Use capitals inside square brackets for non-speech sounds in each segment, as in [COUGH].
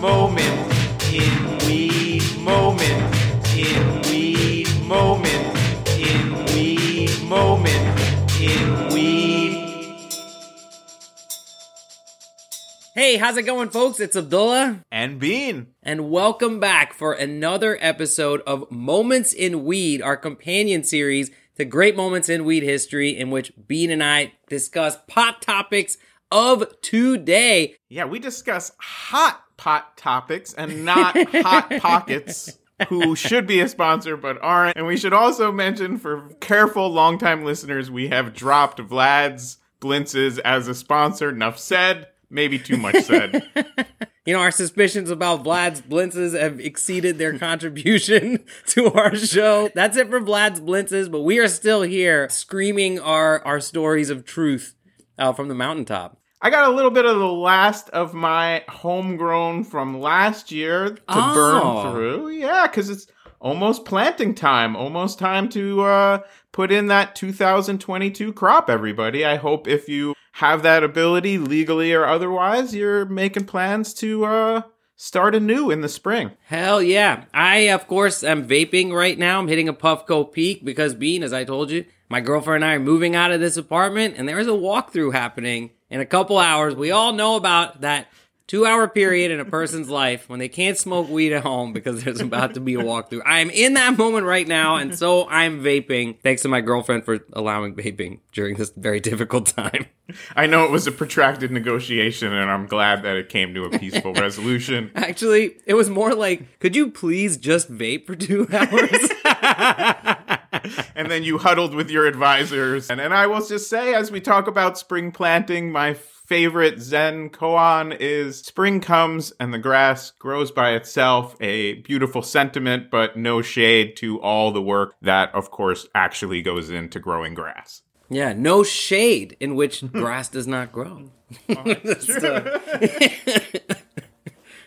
moment in weed moment in weed moment in weed moment in weed. Hey, how's it going, folks? It's Abdullah, And Bean. and welcome back for another episode of Moments in Weed, our companion series to great moments in weed history, in which Bean and I discuss pot topics of today. Yeah, we discuss hot pot topics and not hot [LAUGHS] pockets. Who should be a sponsor but aren't. And we should also mention for careful longtime listeners, we have dropped Vlad's Blintzes as a sponsor. Enough said. Maybe too much said. [LAUGHS] You know, our suspicions about Vlad's Blintzes have exceeded their contribution [LAUGHS] to our show. That's it for Vlad's Blintzes, but we are still here screaming our, our stories of truth uh, from the mountaintop. I got a little bit of the last of my homegrown from last year to Oh. burn through. Yeah, because it's almost planting time, almost time to uh, put in that 2022 crop, everybody. I hope if you have that ability, legally or otherwise, you're making plans to uh, start anew in the spring. Hell yeah. I, of course, am vaping right now. I'm hitting a Puffco peak because, Bean, as I told you, my girlfriend and I are moving out of this apartment and there is a walkthrough happening in a couple hours. We all know about that two hour period in a person's [LAUGHS] life when they can't smoke weed at home because there's about to be a walkthrough. I am in that moment right now and so I'm vaping. Thanks to my girlfriend for allowing vaping during this very difficult time. I know it was a protracted negotiation, and I'm glad that it came to a peaceful [LAUGHS] resolution. Actually, it was more like, could you please just vape for two [LAUGHS] hours? And then you huddled with your advisors. And, and I will just say, as we talk about spring planting, my favorite Zen koan is spring comes and the grass grows by itself. A beautiful sentiment, but no shade to all the work that, of course, actually goes into growing grass. Yeah, no shade in which [LAUGHS] grass does not grow. Oh, that's [LAUGHS] So- [LAUGHS]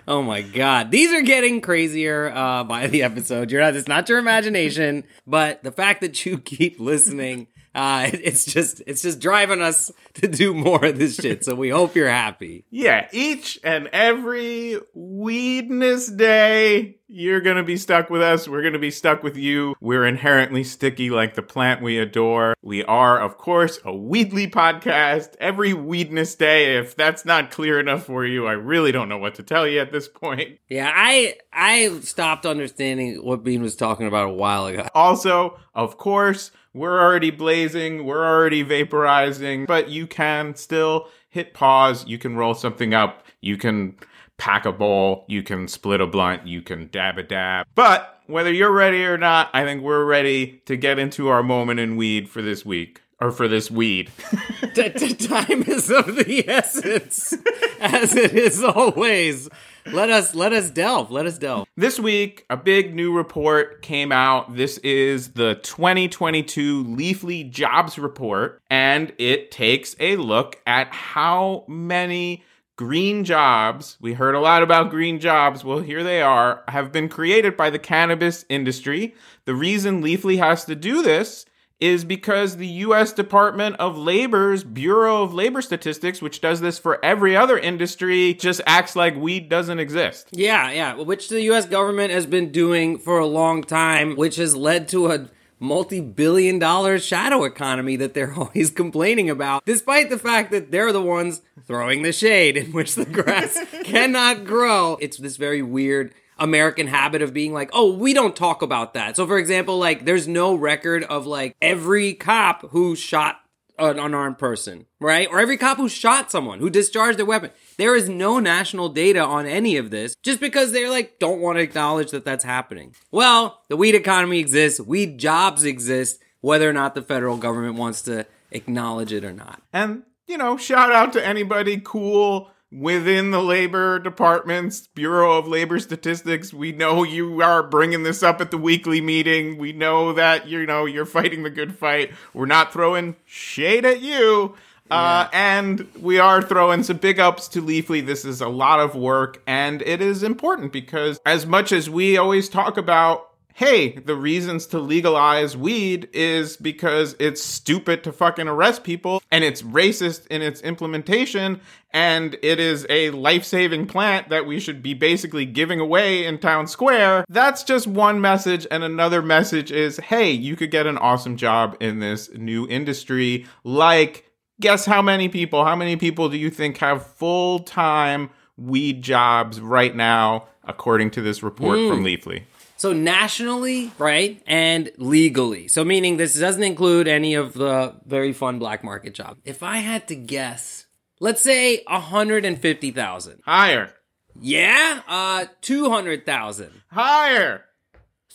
oh my god, these are getting crazier uh, by the episode. You're not, it's not your imagination, but the fact that you [LAUGHS] keep listening, uh, [LAUGHS] it's just it's just driving us [LAUGHS] to do more of this shit. So we hope you're happy. Yeah, each and every Weednesday, you're going to be stuck with us. We're going to be stuck with you. We're inherently sticky like the plant we adore. We are, of course, a Weedly podcast every Weednesday. If that's not clear enough for you, I really don't know what to tell you at this point. Yeah, I I stopped understanding what Bean was talking about a while ago. Also, of course, we're already blazing, we're already vaporizing, but you can still hit pause, you can roll something up, you can pack a bowl, you can split a blunt, you can dab a dab. But whether you're ready or not, I think we're ready to get into our moment in weed for this week. Or for this weed. [LAUGHS] T- time is of the essence, as it is always. Let us let us delve. Let us delve. This week, a big new report came out. This is the 2022 Leafly Jobs Report, and it takes a look at how many green jobs, we heard a lot about green jobs, well, here they are, have been created by the cannabis industry. The reason Leafly has to do this is because the US Department of Labor's Bureau of Labor Statistics, which does this for every other industry, just acts like weed doesn't exist. Yeah, yeah. Which the U.S. government has been doing for a long time, which has led to a multi-billion dollar shadow economy that they're [LAUGHS] always complaining about, despite the fact that they're the ones throwing the shade in which the [LAUGHS] grass [LAUGHS] cannot grow. It's this very weird American habit of being like, oh, we don't talk about that. So, for example, like, there's no record of like every cop who shot an unarmed person, right? Or every cop who shot someone, who discharged their weapon. There is no national data on any of this just because they're like, don't want to acknowledge that that's happening. Well, the weed economy exists, weed jobs exist, whether or not the federal government wants to acknowledge it or not. And, you know, shout out to anybody cool within the labor department's Bureau of Labor Statistics. We know you are bringing this up at the weekly meeting. We know that, you know, you're fighting the good fight. We're not throwing shade at you. Uh, and we are throwing some big ups to Leafly. This is a lot of work, and it is important because, as much as we always talk about hey, the reasons to legalize weed is because it's stupid to fucking arrest people and it's racist in its implementation and it is a life-saving plant that we should be basically giving away in town square. That's just one message and another message is, hey, you could get an awesome job in this new industry like guess how many people, how many people do you think have full-time weed jobs right now according to this report mm. from Leafly? So nationally, right, and legally. So meaning this doesn't include any of the very fun black market jobs. If I had to guess, let's say 150,000. Higher. Yeah? Uh 200,000. Higher.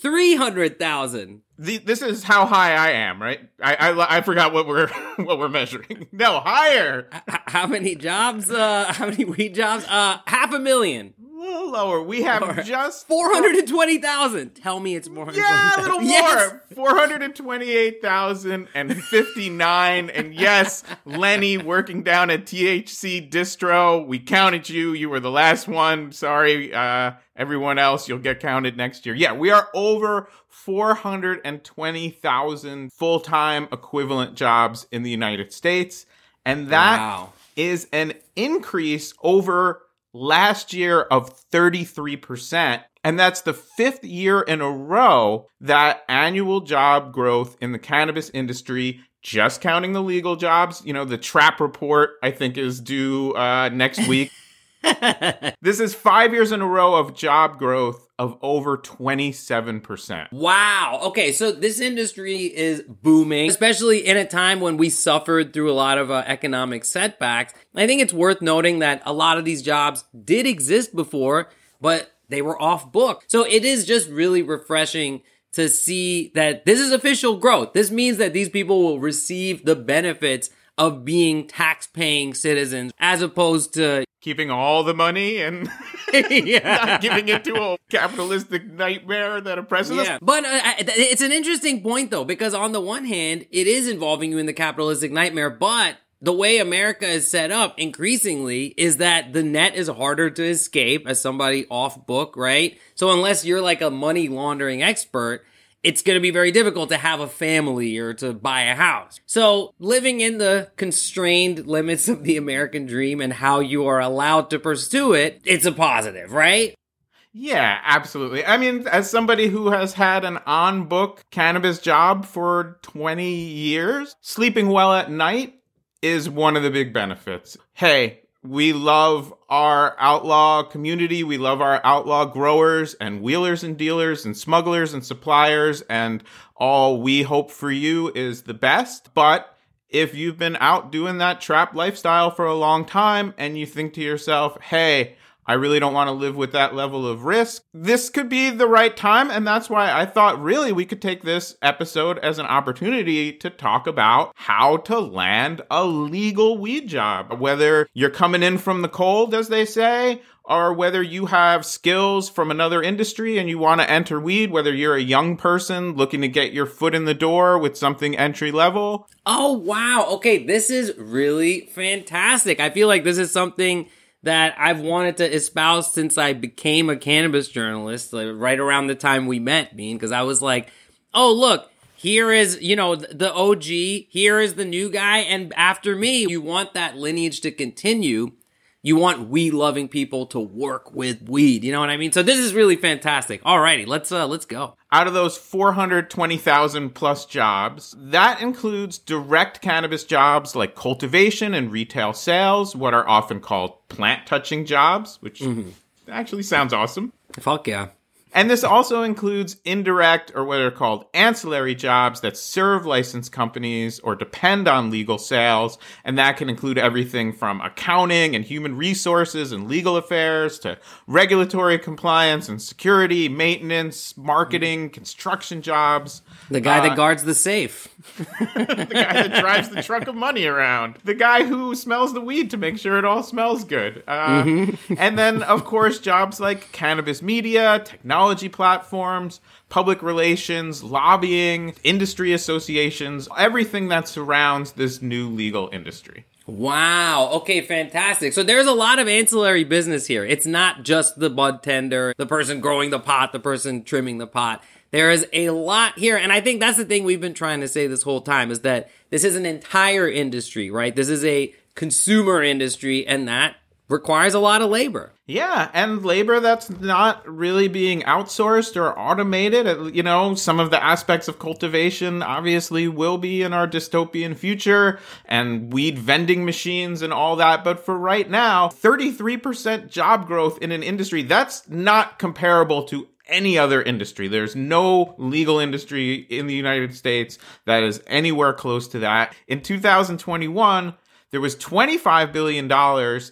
300,000. This is how high I am, right? I, I, I forgot what we're [LAUGHS] what we're measuring. [LAUGHS] No, higher. How many jobs? Uh, [LAUGHS] how many weed jobs? Uh, half a million A little lower. We have lower. just four hundred and twenty thousand. Tell me it's more. Yeah, a little more. Yes. Four hundred and twenty-eight thousand and fifty-nine. and yes, Lenny working down at THC Distro. We counted you. You were the last one. Sorry, uh, everyone else. You'll get counted next year. Yeah, we are over four hundred and twenty thousand full-time equivalent jobs in the United States, and that wow. is an increase over last year of 33%. And that's the fifth year in a row that annual job growth in the cannabis industry, just counting the legal jobs, you know, the trap report, I think, is due uh, next [LAUGHS] week. [LAUGHS] this is five years in a row of job growth of over 27%. Wow. Okay, so this industry is booming, especially in a time when we suffered through a lot of uh, economic setbacks. I think it's worth noting that a lot of these jobs did exist before, but they were off book. So it is just really refreshing to see that this is official growth. This means that these people will receive the benefits of being tax paying citizens as opposed to keeping all the money and [LAUGHS] not giving it to a capitalistic nightmare that oppresses yeah. us. But uh, it's an interesting point though, because on the one hand, it is involving you in the capitalistic nightmare, but the way America is set up increasingly is that the net is harder to escape as somebody off book, right? So unless you're like a money laundering expert, it's going to be very difficult to have a family or to buy a house. So, living in the constrained limits of the American dream and how you are allowed to pursue it, it's a positive, right? Yeah, absolutely. I mean, as somebody who has had an on book cannabis job for 20 years, sleeping well at night is one of the big benefits. Hey, we love our outlaw community. We love our outlaw growers and wheelers and dealers and smugglers and suppliers. And all we hope for you is the best. But if you've been out doing that trap lifestyle for a long time and you think to yourself, hey, I really don't want to live with that level of risk. This could be the right time. And that's why I thought really we could take this episode as an opportunity to talk about how to land a legal weed job. Whether you're coming in from the cold, as they say, or whether you have skills from another industry and you want to enter weed, whether you're a young person looking to get your foot in the door with something entry level. Oh, wow. Okay, this is really fantastic. I feel like this is something that I've wanted to espouse since I became a cannabis journalist, like right around the time we met, Bean, because I was like, oh, look, here is, you know, the OG, here is the new guy, and after me, you want that lineage to continue. You want weed loving people to work with weed. You know what I mean? So this is really fantastic. Alrighty, let's uh let's go. Out of those 420,000 plus jobs, that includes direct cannabis jobs like cultivation and retail sales, what are often called plant touching jobs, which mm-hmm. actually sounds awesome. Fuck yeah. And this also includes indirect or what are called ancillary jobs that serve licensed companies or depend on legal sales. And that can include everything from accounting and human resources and legal affairs to regulatory compliance and security, maintenance, marketing, construction jobs. The guy uh, that guards the safe. [LAUGHS] the guy that drives the truck of money around. The guy who smells the weed to make sure it all smells good. Uh, mm-hmm. and then, of course, jobs like cannabis media, technology platforms, public relations, lobbying, industry associations, everything that surrounds this new legal industry. Wow. Okay, fantastic. So there's a lot of ancillary business here. It's not just the bud tender, the person growing the pot, the person trimming the pot There is a lot here. And I think that's the thing we've been trying to say this whole time is that this is an entire industry, right? This is a consumer industry and that requires a lot of labor. Yeah, and labor that's not really being outsourced or automated. Uh, you know, some of the aspects of cultivation obviously will be in our dystopian future and weed vending machines and all that. But for right now, 33% job growth in an industry that's not comparable to any other industry. There's no legal industry in the United States that is anywhere close to that. In 2021, there was $25 billion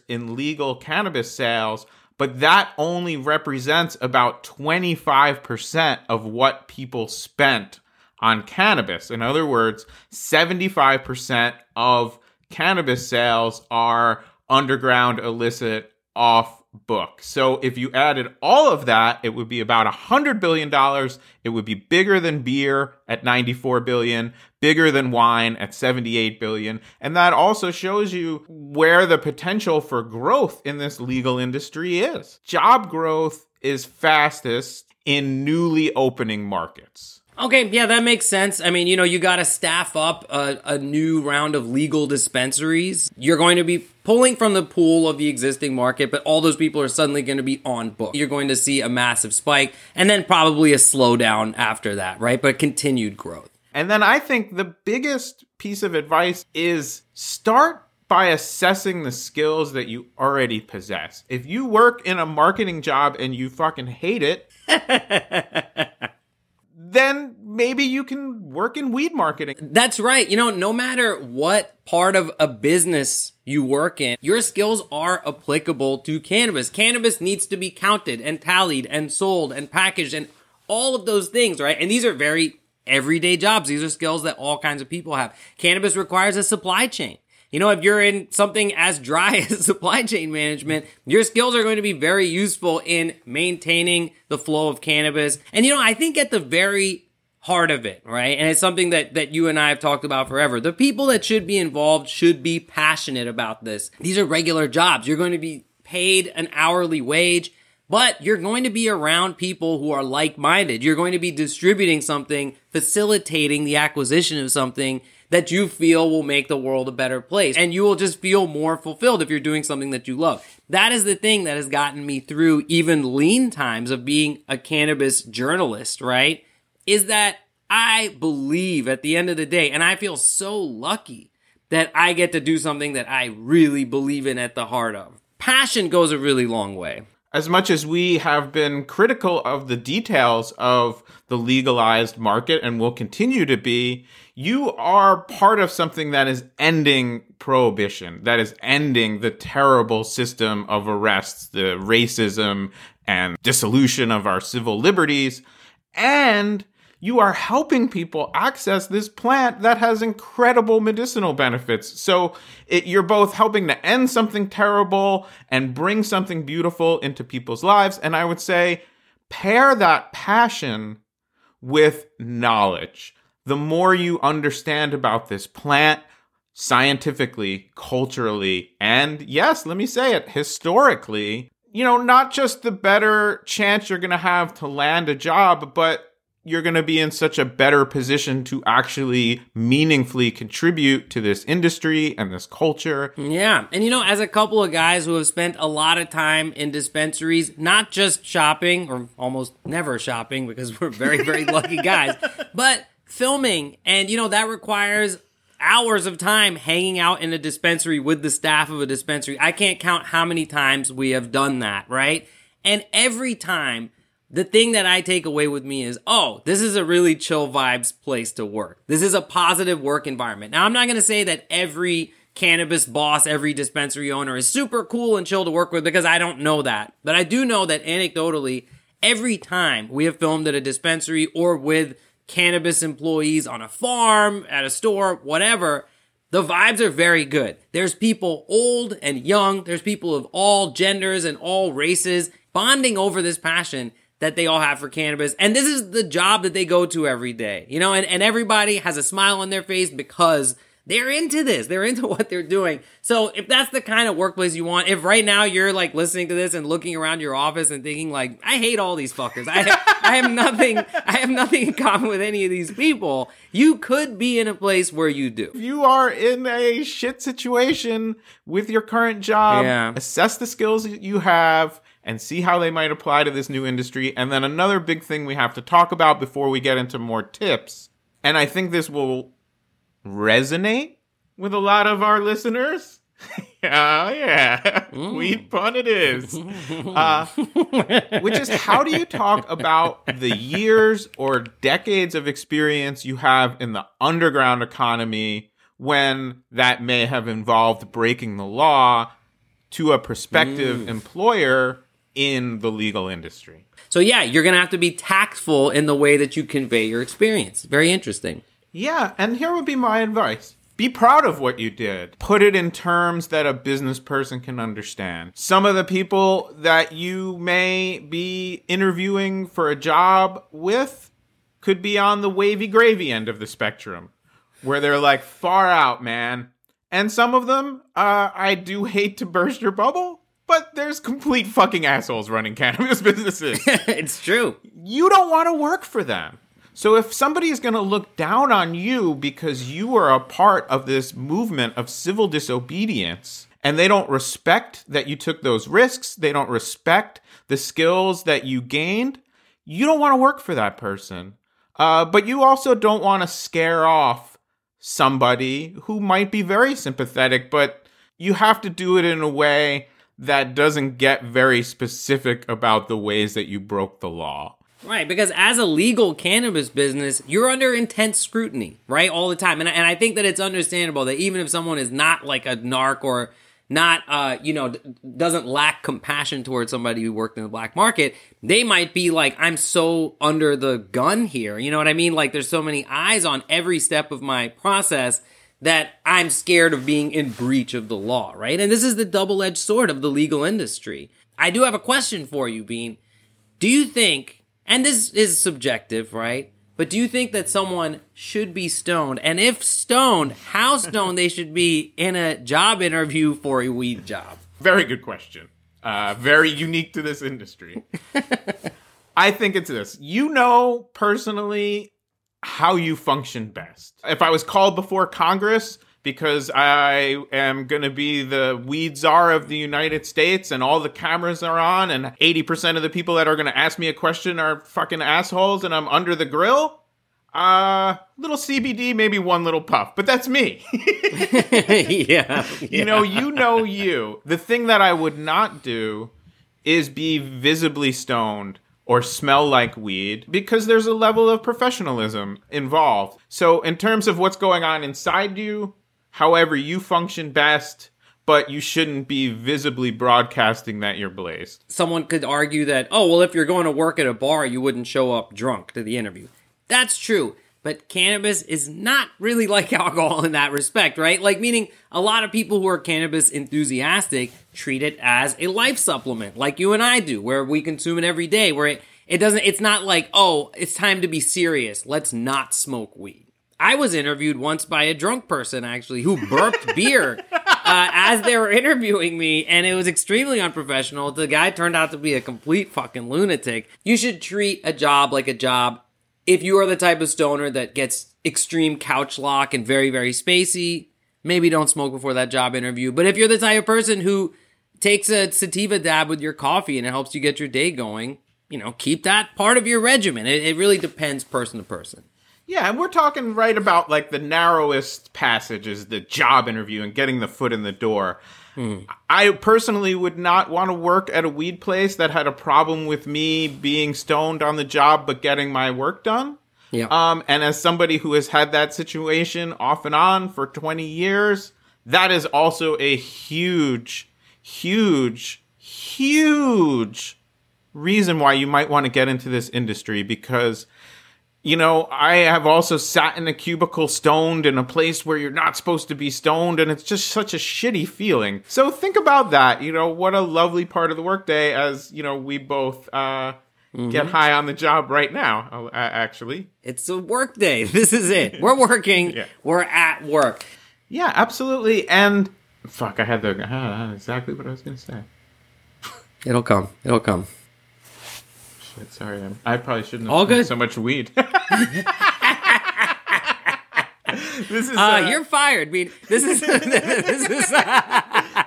in legal cannabis sales, but that only represents about 25% of what people spent on cannabis. In other words, 75% of cannabis sales are underground, illicit, off book. So if you added all of that, it would be about hundred billion dollars. It would be bigger than beer at 94 billion, bigger than wine at 78 billion. And that also shows you where the potential for growth in this legal industry is. Job growth is fastest in newly opening markets. Okay, yeah, that makes sense. I mean, you know, you got to staff up a, a, new round of legal dispensaries. You're going to be pulling from the pool of the existing market, but all those people are suddenly going to be on book. You're going to see a massive spike and then probably a slowdown after that, right? But continued growth. And then I think the biggest piece of advice is start by assessing the skills that you already possess. If you work in a marketing job and you fucking hate it, [LAUGHS] then maybe you can work in weed marketing. That's right. You know, no matter what part of a business you work in, your skills are applicable to cannabis. Cannabis needs to be counted and tallied and sold and packaged and all of those things, right? And these are very everyday jobs. These are skills that all kinds of people have. Cannabis requires a supply chain. You know, if you're in something as dry [LAUGHS] as supply chain management, your skills are going to be very useful in maintaining the flow of cannabis. And you know, I think at the very heart of it, right? And it's something that, that you and I have talked about forever. The people that should be involved should be passionate about this. These are regular jobs. You're going to be paid an hourly wage, but you're going to be around people who are like-minded. You're going to be distributing something, facilitating the acquisition of something that you feel will make the world a better place. And you will just feel more fulfilled if you're doing something that you love. That is the thing that has gotten me through even lean times of being a cannabis journalist, right? Is that I believe at the end of the day, and I feel so lucky that I get to do something that I really believe in at the heart of. Passion goes a really long way as much as we have been critical of the details of the legalized market and will continue to be, you are part of something that is ending prohibition, that is ending the terrible system of arrests, the racism and dissolution of our civil liberties, and you are helping people access this plant that has incredible medicinal benefits. So it, you're both helping to end something terrible and bring something beautiful into people's lives. And I would say pair that passion with knowledge. The more you understand about this plant, scientifically, culturally, and yes, let me say it, historically, you know, not just the better chance you're going to have to land a job, but you're going to be in such a better position to actually meaningfully contribute to this industry and this culture. Yeah. And you know, as a couple of guys who have spent a lot of time in dispensaries, not just shopping or almost never shopping because we're very, very [LAUGHS] lucky guys, but filming. And you know, that requires hours of time hanging out in a dispensary with the staff of a dispensary. I can't count how many times we have done that, right? And every time the thing that I take away with me is, oh, this is a really chill vibes place to work. This is a positive work environment. Now, I'm not going to say that every cannabis boss, every dispensary owner is super cool and chill to work with because I don't know that. But I do know that anecdotally, every time we have filmed at a dispensary or with cannabis employees on a farm, at a store, whatever, the vibes are very good. There's people old and young, there's people of all genders and all races bonding over this passion that they all have for cannabis. And this is the job that they go to every day, you know, and, and everybody has a smile on their face because they're into this. They're into [LAUGHS] what they're doing. So if that's the kind of workplace you want, if right now you're like listening to this and looking around your office and thinking like, I hate all these fuckers. I I have nothing I have nothing in common with any of these people. You could be in a place where you do. If you are in a shit situation with your current job, Yeah. assess the skills you have and see how they might apply to this new industry. And then another big thing we have to talk about before we get into more tips, and I think this will resonate with a lot of our listeners. Oh [LAUGHS] yeah, weed pun it is. [LAUGHS] Uh, which is how do you talk about the years or decades of experience you have in the underground economy when that may have involved breaking the law to a prospective employer in the legal industry? So yeah, you're gonna have to be tactful in the way that you convey your experience. Very interesting. Yeah, and here would be my advice. Be proud of what you did. Put it in terms that a business person can understand. Some of the people that you may be interviewing for a job with could be on the wavy gravy end of the spectrum, where they're like far out, man. And some of them, uh, I do hate to burst your bubble, but there's complete fucking assholes running cannabis [LAUGHS] businesses [LAUGHS] it's true. you don't want to work for them. So if somebody is going to look down on you because you are a part of this movement of civil disobedience and they don't respect that you took those risks, they don't respect the skills that you gained, you don't want to work for that person. Uh, but you also don't want to scare off somebody who might be very sympathetic, but you have to do it in a way that doesn't get very specific about the ways that you broke the law. Right, because as a legal cannabis business, you're under intense scrutiny, right, all the time. And, and I think that it's understandable that even if someone is not like a narc or not, uh, you know, doesn't lack compassion towards somebody who worked in the black market, they might be like, I'm so under the gun here. You know what I mean? Like, there's so many eyes on every step of my process that I'm scared of being in breach of the law, right? And this is the double edged sword of the legal industry. I do have a question for you, Bean. Do you think, and this is subjective, right? But do you think that someone should be stoned? And if stoned, how [LAUGHS] stoned they should be in a job interview for a weed job? Very good question. Uh, very unique to this industry. [LAUGHS] I think it's this. You know personally how you function best. If I was called before Congress because I am going to be the weed czar of the United States and all the cameras are on and 80% of the people that are going to ask me a question are fucking assholes and I'm under the grill, uh, little CBD, maybe one little puff, but that's me. [LAUGHS] [LAUGHS] yeah, you know, you know you. The thing that I would not do is be visibly stoned or smell like weed because there's a level of professionalism involved. So, in terms of what's going on inside you, however you function best, but you shouldn't be visibly broadcasting that you're blazed. someone could argue that, oh, well, if you're going to work at a bar, you wouldn't show up drunk to the interview. That's true. But cannabis is not really like [LAUGHS] alcohol in that respect, right? Like, meaning a lot of people who are cannabis enthusiastic treat it as a life supplement, like you and I do, where we consume it every day, where it, it doesn't, it's not like, oh, it's time to be serious. Let's not smoke weed. I was interviewed once by a drunk person, actually, who burped [LAUGHS] beer uh, as they were interviewing me, and it was extremely unprofessional. The guy turned out to be a complete fucking lunatic. You should treat a job like a job. If you are the type of stoner that gets extreme couch lock and very, very spacey, maybe don't smoke before that job interview. But if you're the type of person who takes a sativa dab with your coffee and it helps you get your day going, you know, keep that part of your regimen. It, it really depends person to person. Yeah, and we're talking right about like the narrowest passage is the job interview and getting the foot in the door. I personally would not want to work at a weed place that had a problem with me being stoned on the job but getting my work done. Yeah. Um, and as somebody who has had that situation off and on for 20 years, that is also a huge, huge, huge reason why you might want to get into this industry because you know, I have also sat in a cubicle stoned in a place where you're not supposed to be stoned, and it's just such a shitty feeling. So think about that. You know, what a lovely part of the workday as, you know, we both uh, get high on the job right now, uh, actually. It's a workday. [LAUGHS] This is it. We're working. [LAUGHS] Yeah. We're at work. Yeah, absolutely. And fuck, I had the uh, exactly what I was gonna say. It'll come. It'll come. Sorry, I'm, I probably shouldn't have All good. so much weed. [LAUGHS] this is Uh, uh, you're fired. I mean, this is [LAUGHS] this is.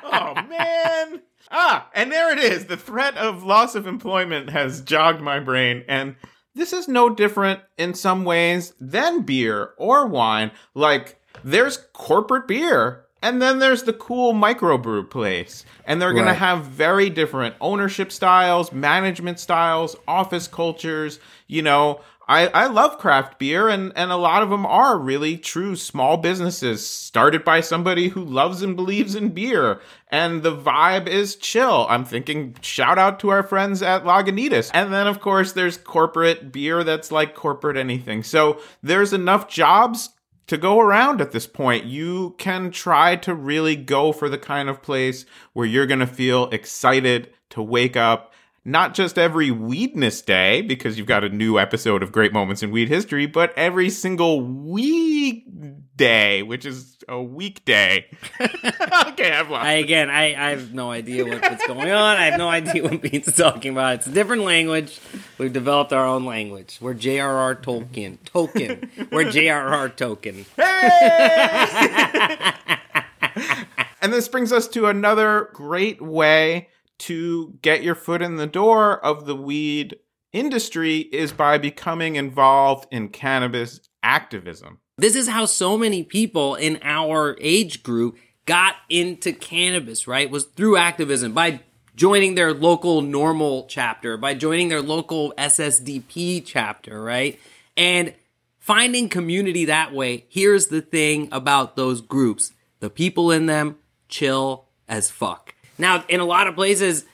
oh man. Ah, and there it is. The threat of loss of employment has jogged my brain, and this is no different in some ways than beer or wine. Like, there's corporate beer, and then there's the cool microbrew place, and they're gonna have very different ownership styles, management styles, office cultures. You know, I, I love craft beer, and, and a lot of them are really true small businesses started by somebody who loves and believes in beer. And the vibe is chill. I'm thinking shout out to our friends at Lagunitas. And then, of course, there's corporate beer that's like corporate anything. So there's enough jobs to go around at this point. You can try to really go for the kind of place where you're going to feel excited to wake up not just every Weednesday, because you've got a new episode of Great Moments in Weed History, but every single weekday, which is a weekday. [LAUGHS] okay, I've lost. I again, I, I have no idea what, what's going on. I have no idea what Pete's talking about. It's a different language. We've developed our own language. We're J.R.R. Tolkien. Token. We're J.R.R. Token. Hey! [LAUGHS] And this brings us to another great way to get your foot in the door of the weed industry is by becoming involved in cannabis activism. This is how so many people in our age group got into cannabis, right? Was through activism by joining their local NORML chapter, by joining their local SSDP chapter, right? And finding community that way. Here's the thing about those groups. The people in them chill as fuck. Now, in a lot of places,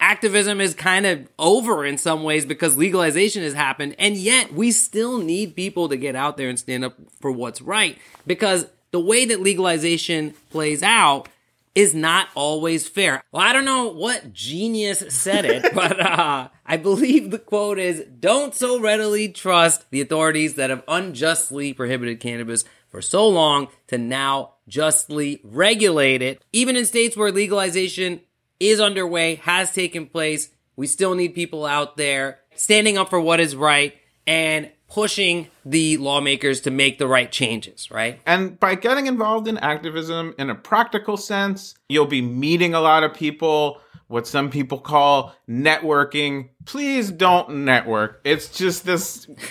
activism is kind of over in some ways because legalization has happened, and yet we still need people to get out there and stand up for what's right because the way that legalization plays out is not always fair. Well, I don't know what genius said it, [LAUGHS] but uh, I believe the quote is Don't so readily trust the authorities that have unjustly prohibited cannabis for so long to now justly regulate it. Even in states where legalization is underway, has taken place, we still need people out there standing up for what is right and pushing the lawmakers to make the right changes, right? And by getting involved in activism in a practical sense, you'll be meeting a lot of people, what some people call networking. Please don't network. It's just this,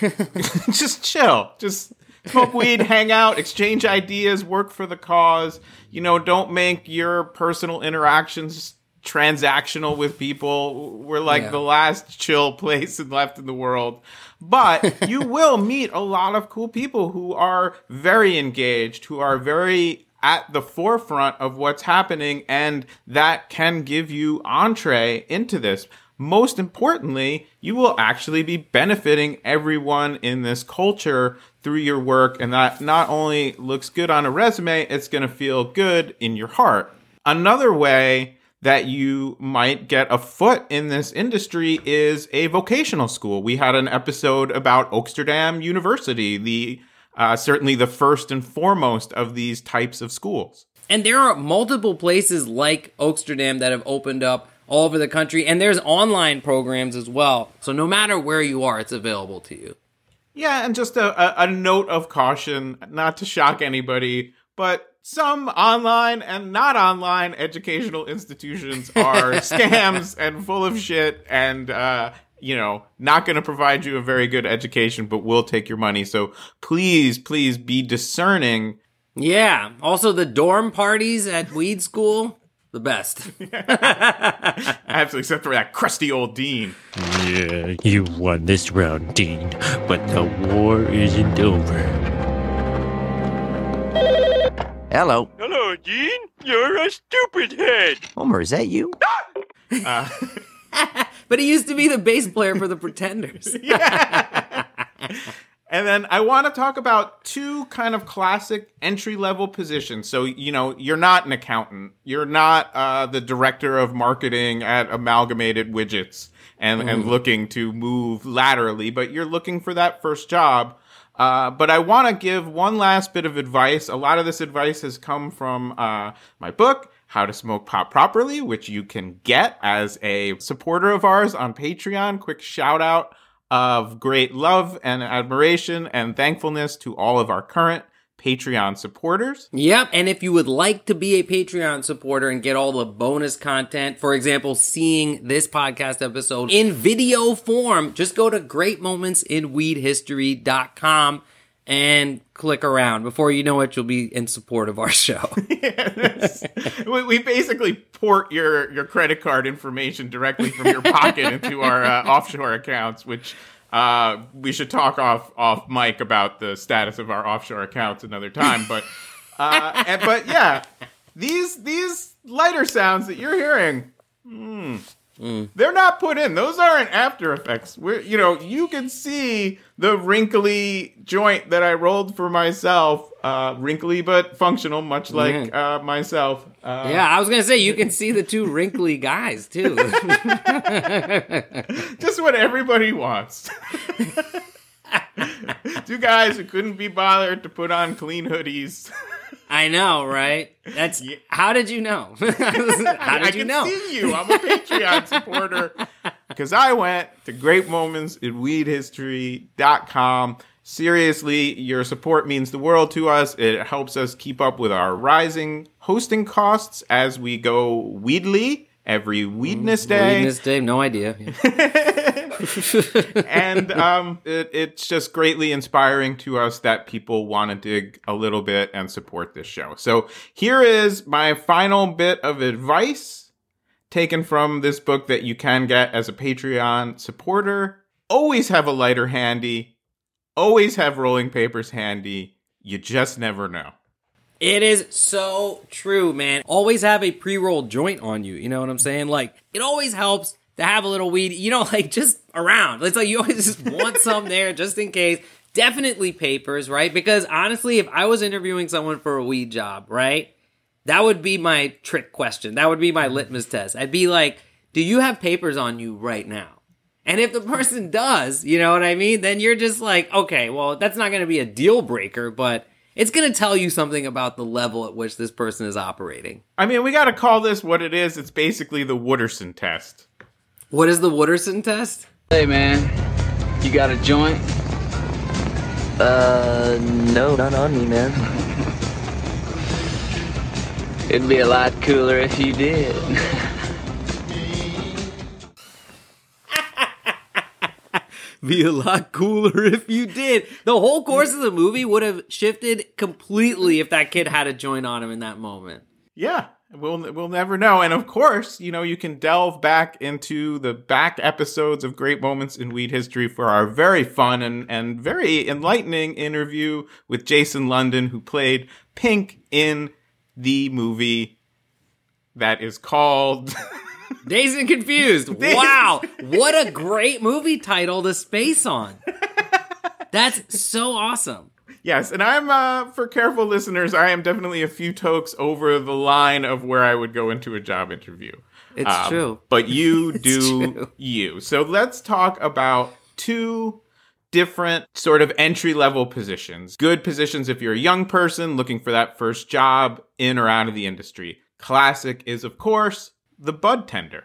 [LAUGHS] [LAUGHS] just chill. Just smoke weed, hang out, exchange ideas, work for the cause. You know, don't make your personal interactions transactional with people. We're like Yeah. the last chill place [LAUGHS] left in the world. But you [LAUGHS] will meet a lot of cool people who are very engaged, who are very at the forefront of what's happening, and that can give you entree into this. Most importantly, you will actually be benefiting everyone in this culture through your work, and that not only looks good on a resume, it's going to feel good in your heart. Another way that you might get a foot in this industry is a vocational school. We had an episode about Oaksterdam University, the uh, certainly the first and foremost of these types of schools. And there are multiple places like Oaksterdam that have opened up all over the country, and there's online programs as well. So no matter where you are, it's available to you. Yeah, and just a, a, a note of caution, not to shock anybody, but some online and not online educational institutions are [LAUGHS] scams and full of shit and uh you know not going to provide you a very good education but will take your money. So please please be discerning. Yeah. Also, the dorm parties at weed school, the best. [LAUGHS] absolutely except for that crusty old dean Yeah, you won this round, Dean, but the war isn't over. Hello. Hello, Dean. You're a stupid head. Homer, is that you? Ah! Uh, [LAUGHS] [LAUGHS] but he used to be the bass player for the Pretenders. And then I want to talk about two kind of classic entry level positions. So, you know, you're not an accountant. You're not uh, the director of marketing at Amalgamated Widgets and, and looking to move laterally, but you're looking for that first job. Uh, but I want to give one last bit of advice. A lot of this advice has come from uh, my book, How to Smoke Pot Properly, which you can get as a supporter of ours on Patreon. Quick shout out of great love and admiration and thankfulness to all of our current Patreon supporters. Yep. And if you would like to be a Patreon supporter and get all the bonus content, for example, seeing this podcast episode in video form, just go to greatmomentsinweedhistory.com and click around. Before you know it, you'll be in support of our show. [LAUGHS] Yes. we, we basically port your, your credit card information directly from your pocket into our uh, offshore accounts, which uh, we should talk off off mic about the status of our offshore accounts another time. But uh, and, but yeah, these these lighter sounds that you're hearing. Hmm, They're not put in. Those aren't After Effects. We're, you know, you can see the wrinkly joint that I rolled for myself. Uh, wrinkly but functional, much like Mhm. uh, myself. Uh, yeah, I was going to say, you can see the two wrinkly guys, too. [LAUGHS] [LAUGHS] just what everybody wants. [LAUGHS] Two guys who couldn't be bothered to put on clean hoodies. I know, right? That's how did you know? [LAUGHS] how did I you can know? see you. I'm a Patreon [LAUGHS] supporter because I went to Great Moments in weedhistory.com. Seriously, your support means the world to us. It helps us keep up with our rising hosting costs as we go weedly every Weednesday. This, Dave, no idea. [LAUGHS] [LAUGHS] and um, it, it's just greatly inspiring to us that people want to dig a little bit and support this show. So here is my final bit of advice taken from this book that you can get as a Patreon supporter. Always have a lighter handy. Always have rolling papers handy. You just never know. It is so true, man. Always have a pre-rolled joint on you. You know what I'm saying? Like, it always helps to have a little weed, you know, [LAUGHS] like just around. It's like you always just [LAUGHS] want some there just in case. Definitely papers, right? Because honestly, if I was interviewing someone for a weed job, right? That would be my trick question. That would be my mm-hmm. litmus test. I'd be like, do you have papers on you right now? And if the person does, you know what I mean? Then you're just like, okay, well, that's not going to be a deal breaker, but it's going to tell you something about the level at which this person is operating. I mean, we got to call this what it is. It's basically the Wooderson test. What is the Wooderson test? Hey man, you got a joint? Uh, no, not on me, man. [LAUGHS] It'd be a lot cooler if you did. [LAUGHS] Be a lot cooler if you did. The whole course of the movie would have shifted completely if that kid had a joint on him in that moment. Yeah, we'll we'll never know. And of course, you know, you can delve back into the back episodes of Great Moments in Weed History for our very fun and and very enlightening interview with Jason London, who played Pink in the movie that is called. [LAUGHS] Dazed and Confused. Wow. What a great movie title to space on. [LAUGHS] That's so awesome. Yes, and I'm uh, for careful listeners. I am definitely a few tokes over the line of where I would go into a job interview. It's Um, true. But you [LAUGHS] do true. you. So let's talk about two different sort of entry level positions. Good positions if you're a young person looking for that first job in or out of the industry. Classic is, of course, the bud tender.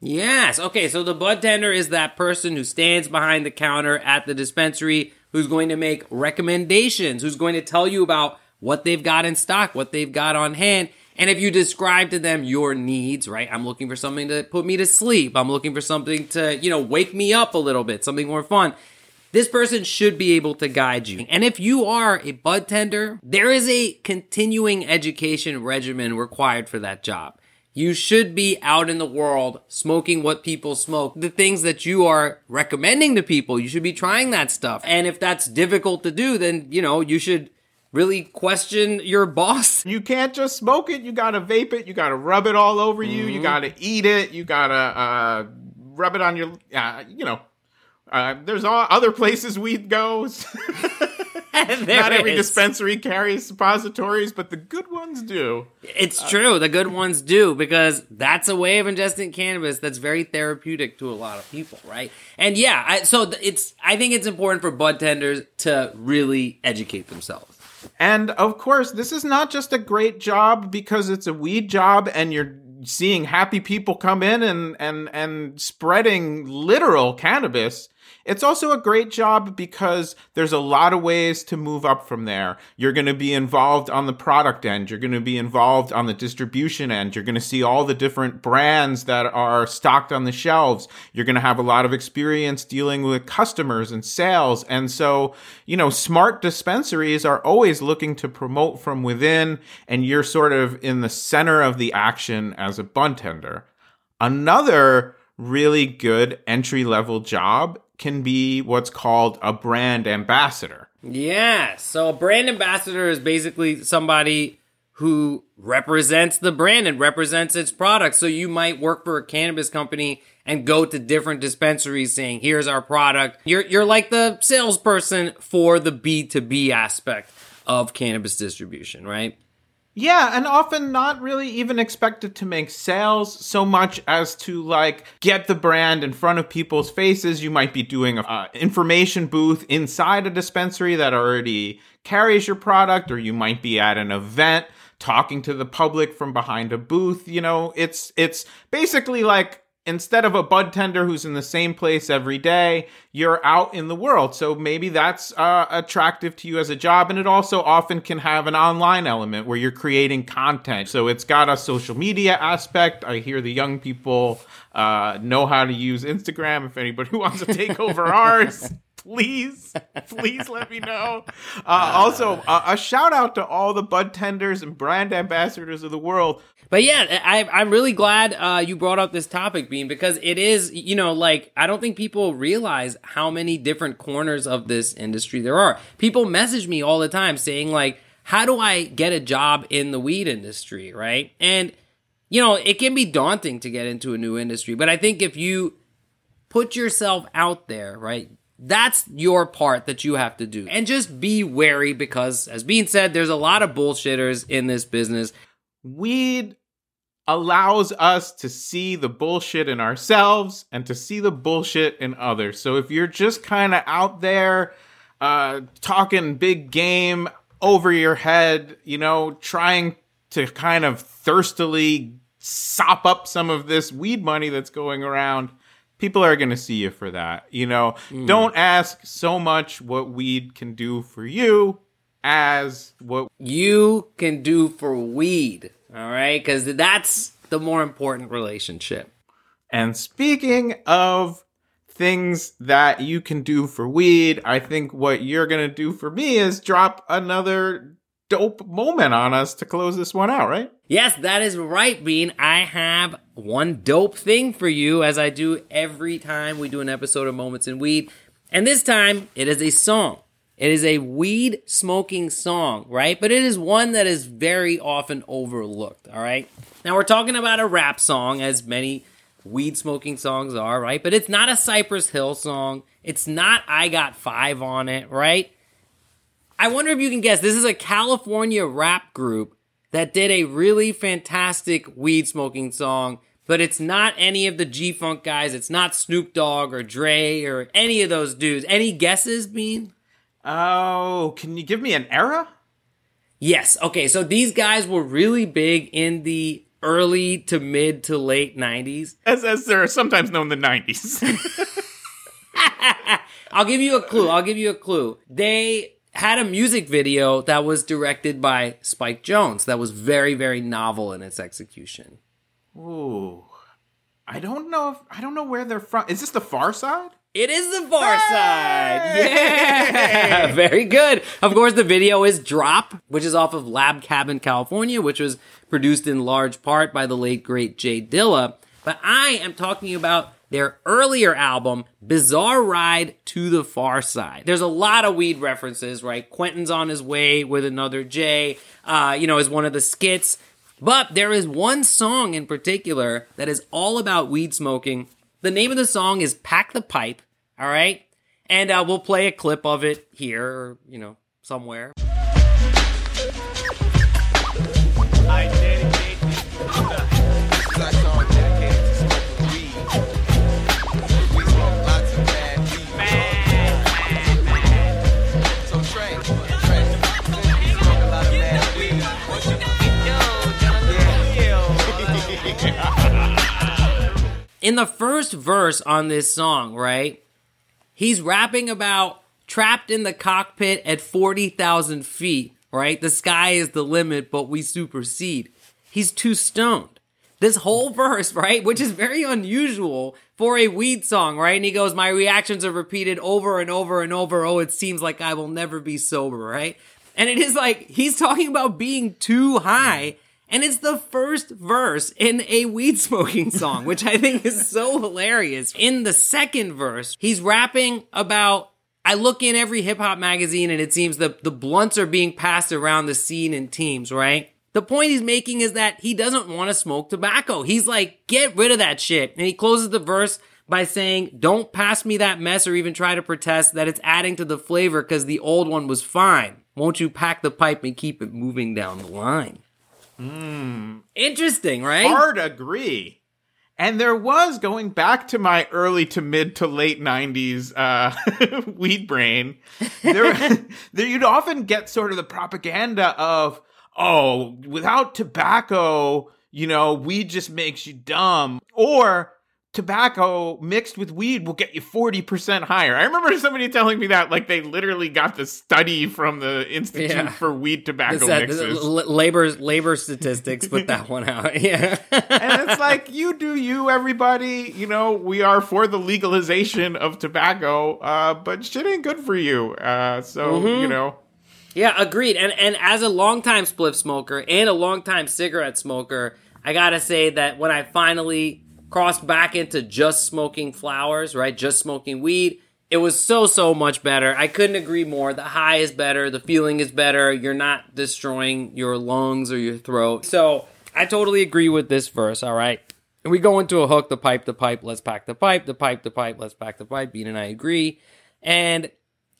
Yes. Okay. So the bud tender is that person who stands behind the counter at the dispensary who's going to make recommendations, who's going to tell you about what they've got in stock, what they've got on hand. And if you describe to them your needs, right? I'm looking for something to put me to sleep. I'm looking for something to, you know, wake me up a little bit, something more fun. This person should be able to guide you. And if you are a bud tender, there is a continuing education regimen required for that job. You should be out in the world smoking what people smoke. The things that you are recommending to people, you should be trying that stuff. And if that's difficult to do, then, you know, you should really question your [LAUGHS] boss. You can't just smoke it. You gotta vape it. You gotta rub it all over you. You gotta eat it. You gotta uh, rub it on your. Uh, you know, uh, there's all other places weed goes. [LAUGHS] [LAUGHS] [LAUGHS] Not every is. dispensary carries suppositories, but the good ones do. It's true. The good ones do because that's a way of ingesting cannabis that's very therapeutic to a lot of people, right? And yeah, I, so it's. I think it's important for bud tenders to really educate themselves. And of course, this is not just a great job because it's a weed job and you're seeing happy people come in and and and spreading literal cannabis. It's also a great job because there's a lot of ways to move up from there. You're going to be involved on the product end. You're going to be involved on the distribution end. You're going to see all the different brands that are stocked on the shelves. You're going to have a lot of experience dealing with customers and sales. And so, you know, smart dispensaries are always looking to promote from within, and you're sort of in the center of the action as a bud tender. Another really good entry level job can be what's called a brand ambassador. Yeah. So a brand ambassador is basically somebody who represents the brand and represents its product. So you might work for a cannabis company and go to different dispensaries saying, "Here's our product." You're you're like the salesperson for the B2B aspect of cannabis distribution, right? Yeah, and often not really even expected to make sales so much as to like get the brand in front of people's faces. You might be doing a uh, information booth inside a dispensary that already carries your product, or you might be at an event talking to the public from behind a booth. You know, it's it's basically like instead of a bud tender who's in the same place every day, you're out in the world. So maybe that's uh, attractive to you as a job. And it also often can have an online element where you're creating content. So it's got a social media aspect. I hear the young people uh, know how to use Instagram. If anybody [LAUGHS] wants to take over ours. Please, please let me know. Uh, also, a shout out to all the bud tenders and brand ambassadors of the world But yeah, I, I'm really glad uh, you brought up this topic, Bean, because it is, you know, like, I don't think people realize how many different corners of this industry there are. People message me all the time saying, like, how do I get a job in the weed industry, right? And, you know, it can be daunting to get into a new industry, but I think if you put yourself out there, right? That's your part that you have to do. And just be wary because, as Bean said, there's a lot of bullshitters in this business. weed allows us to see the bullshit in ourselves and to see the bullshit in others. So if you're just kind of out there uh talking big game over your head, you know, trying to kind of thirstily sop up some of this weed money that's going around, people are going to see you for that. You know, don't ask so much what weed can do for you as what you can do for weed. All right, because that's the more important relationship. And speaking of things that you can do for weed, I think what you're going to do for me is drop another dope moment on us to close this one out, right? Yes, that is right, Bean. I have one dope thing for you, as I do every time we do an episode of Moments in Weed. And this time, it is a song. It is a weed smoking song, right? But it is one that is very often overlooked, all right? Now, we're talking about a rap song, as many weed smoking songs are, right? But it's not a Cypress Hill song. It's not I Got Five on it, right? I wonder if you can guess. This is a California rap group that did a really fantastic weed smoking song, but it's not any of the G Funk guys. It's not Snoop Dogg or Dre or any of those dudes. Any guesses, Bean? Oh, can you give me an era? Yes. Okay. So these guys were really big in the early to mid to late 90s. As, as they're sometimes known in the 90s. [LAUGHS] [LAUGHS] I'll give you a clue. I'll give you a clue. They had a music video that was directed by Spike Jonze that was very, very novel in its execution. Ooh. I don't know if I don't know where they're from. Is this the Pharcyde? It is the Pharcyde. [LAUGHS] Yeah. [LAUGHS] Very good. Of course, the video is Drop, which is off of Labcabincalifornia, which was produced in large part by the late, great J Dilla. But I am talking about their earlier album, Bizarre Ride II the Pharcyde. There's a lot of weed references, right? Quentin's on his way with another J, uh, you know, is one of the skits. But there is one song in particular that is all about weed smoking. The name of the song is Pack the Pipe, all right? And uh, we'll play a clip of it here, or, you know, somewhere. I in the first verse on this song, right? He's rapping about trapped in the cockpit at 40,000 feet, right? The sky is the limit, but we supersede. He's too stoned. This whole [LAUGHS] verse, right? Which is very unusual for a weed song, right? And he goes, My reactions are repeated over and over and over. Oh, it seems like I will never be sober, right? And it is like he's talking about being too high. And it's the first verse in a weed smoking song, which I think is so hilarious. In the second verse, he's rapping about I look in every hip hop magazine and it seems the, the blunts are being passed around the scene in teams, right? The point he's making is that he doesn't want to smoke tobacco. He's like, get rid of that shit. And he closes the verse by saying, don't pass me that mess or even try to protest that it's adding to the flavor because the old one was fine. Won't you pack the pipe and keep it moving down the line? Interesting, right? Hard agree. And there was going back to my early to mid to late '90s uh, [LAUGHS] weed brain. There, [LAUGHS] there, you'd often get sort of the propaganda of, "Oh, without tobacco, you know, weed just makes you dumb," or tobacco mixed with weed will get you 40% higher. I remember somebody telling me that like they literally got the study from the Institute Yeah. for Weed Tobacco This, Mixes. l- labor labor statistics put that one out. [LAUGHS] Yeah. and it's like you do you everybody you know we are for the legalization of tobacco uh but shit ain't good for you uh so Mm-hmm. you know Yeah, agreed. And and as a longtime spliff smoker and a longtime cigarette smoker, I gotta say that when I finally crossed back into just smoking flowers, right, just smoking weed, it was so so much better. I couldn't agree more. The high is better, the feeling is better. You're not destroying your lungs or your throat. So I totally agree with this verse. All right. And we go into a hook, the pipe, the pipe, let's pack the pipe, the pipe, the pipe, let's pack the pipe. Bean and I agree. And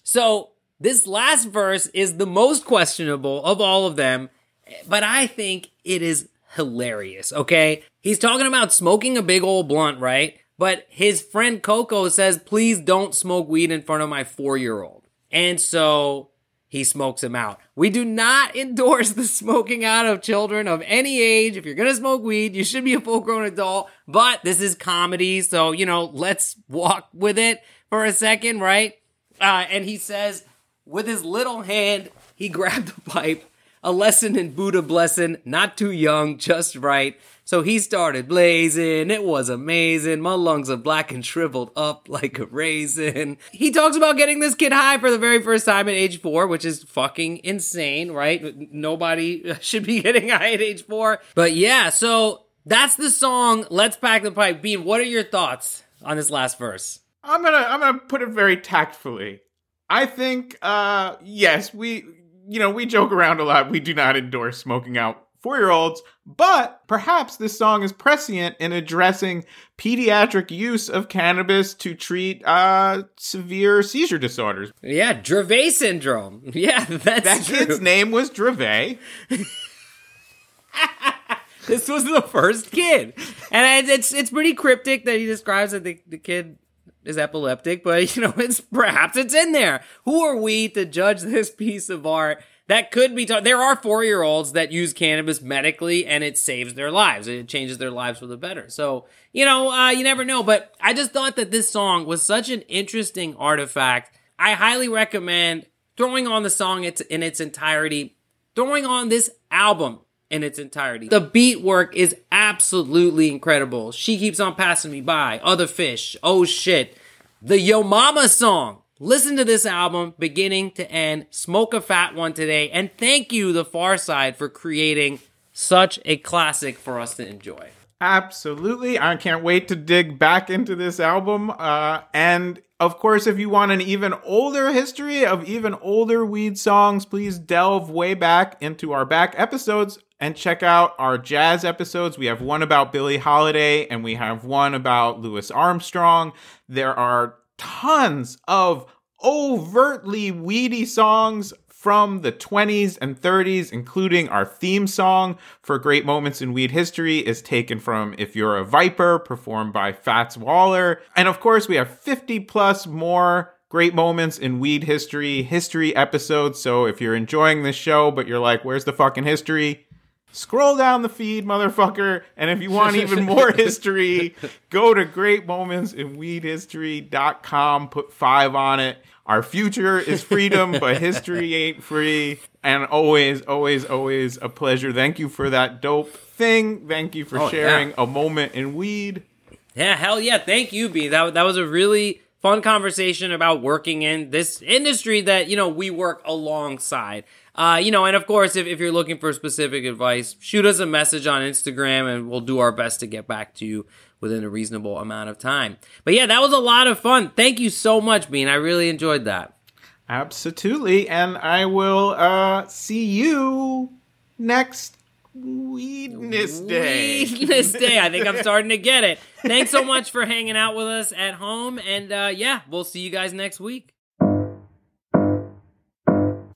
so this last verse is the most questionable of all of them, but I think it is hilarious, okay? He's talking about smoking a big old blunt, right? But his friend Coco says, please don't smoke weed in front of my four year old. And so he smokes him out. We do not [LAUGHS] endorse the smoking out of children of any age. If you're gonna smoke weed, you should be a full grown adult. But this is comedy, so you know, let's walk with it for a second, right? Uh, and he says, with his little hand, he [LAUGHS] grabbed the pipe. A lesson in Buddha blessing, not too young, just right. So he started blazing. It was amazing. My lungs are black and shriveled up [LAUGHS] like a raisin. He talks about getting this kid high for the very first time at age four, which is fucking insane, right? Nobody [LAUGHS] should be getting high at age four. But yeah, so that's the song. Let's pack the pipe. Bean, what are your thoughts on this last verse? i'm gonna i'm gonna put it very tactfully i think uh yes we you know we joke around a lot we do not endorse smoking out four-year-olds but perhaps this song is prescient in addressing pediatric use of cannabis to treat uh severe seizure disorders Yeah, Dravet syndrome. [LAUGHS] Yeah, that's that true. kid's name was Dravet. [LAUGHS] This was the first kid, and it's it's pretty cryptic that he describes that the, the kid is epileptic, but [LAUGHS] you know it's perhaps it's in there. Who are we to judge this [LAUGHS] piece of art? That could be taught. There are four year olds that use cannabis medically and it saves their lives. It changes their lives for the better. So, you know, uh, you never know. But I just thought that this song was such an interesting artifact. I highly recommend throwing on the song in its entirety, throwing on this album in its entirety. The beat work is absolutely incredible. She keeps on passing me by. Other fish. Oh shit. The Yo Mama song. Listen to this album beginning to end. Smoke a fat one today. And thank you, The Pharcyde, for creating such a classic for us to enjoy. Absolutely. I can't wait to dig back into this album. Uh, and of course, if you want an even older history of even older weed songs, please delve way back into our back episodes and check out our jazz episodes. We have one about Billie Holiday and we have one about Louis Armstrong. There are tons of overtly weedy songs from the 20s and 30s, including our theme song for Great Moments in Weed History is taken from If You're a Viper, performed by Fats Waller. And of course, we have 50 plus more great moments in weed history, history episodes. So if you're enjoying this show, but you're like, where's the fucking history? Scroll down the feed, motherfucker. And if you want even more [LAUGHS] history, go to greatmomentsinweedhistory.com, put five on it. Our future is freedom, but history [LAUGHS] ain't free. And always, always, always a pleasure. Thank you for that dope thing. Thank you for Oh, sharing yeah. a moment in weed. Yeah, hell yeah. Thank you, B. That, that was a really fun conversation about working in this industry that, you know, we work alongside. Uh, you know, and of course, if, if you're looking for specific advice, shoot us a message on Instagram and we'll do our best to get back to you within a reasonable amount of time. But yeah, that was a lot of fun. Thank you so much, Bean. I really enjoyed that. Absolutely. And I will uh see you next Weedness [LAUGHS] Day. I think I'm starting to get it. Thanks so much for hanging out with us at home. And uh, yeah, we'll see you guys next week.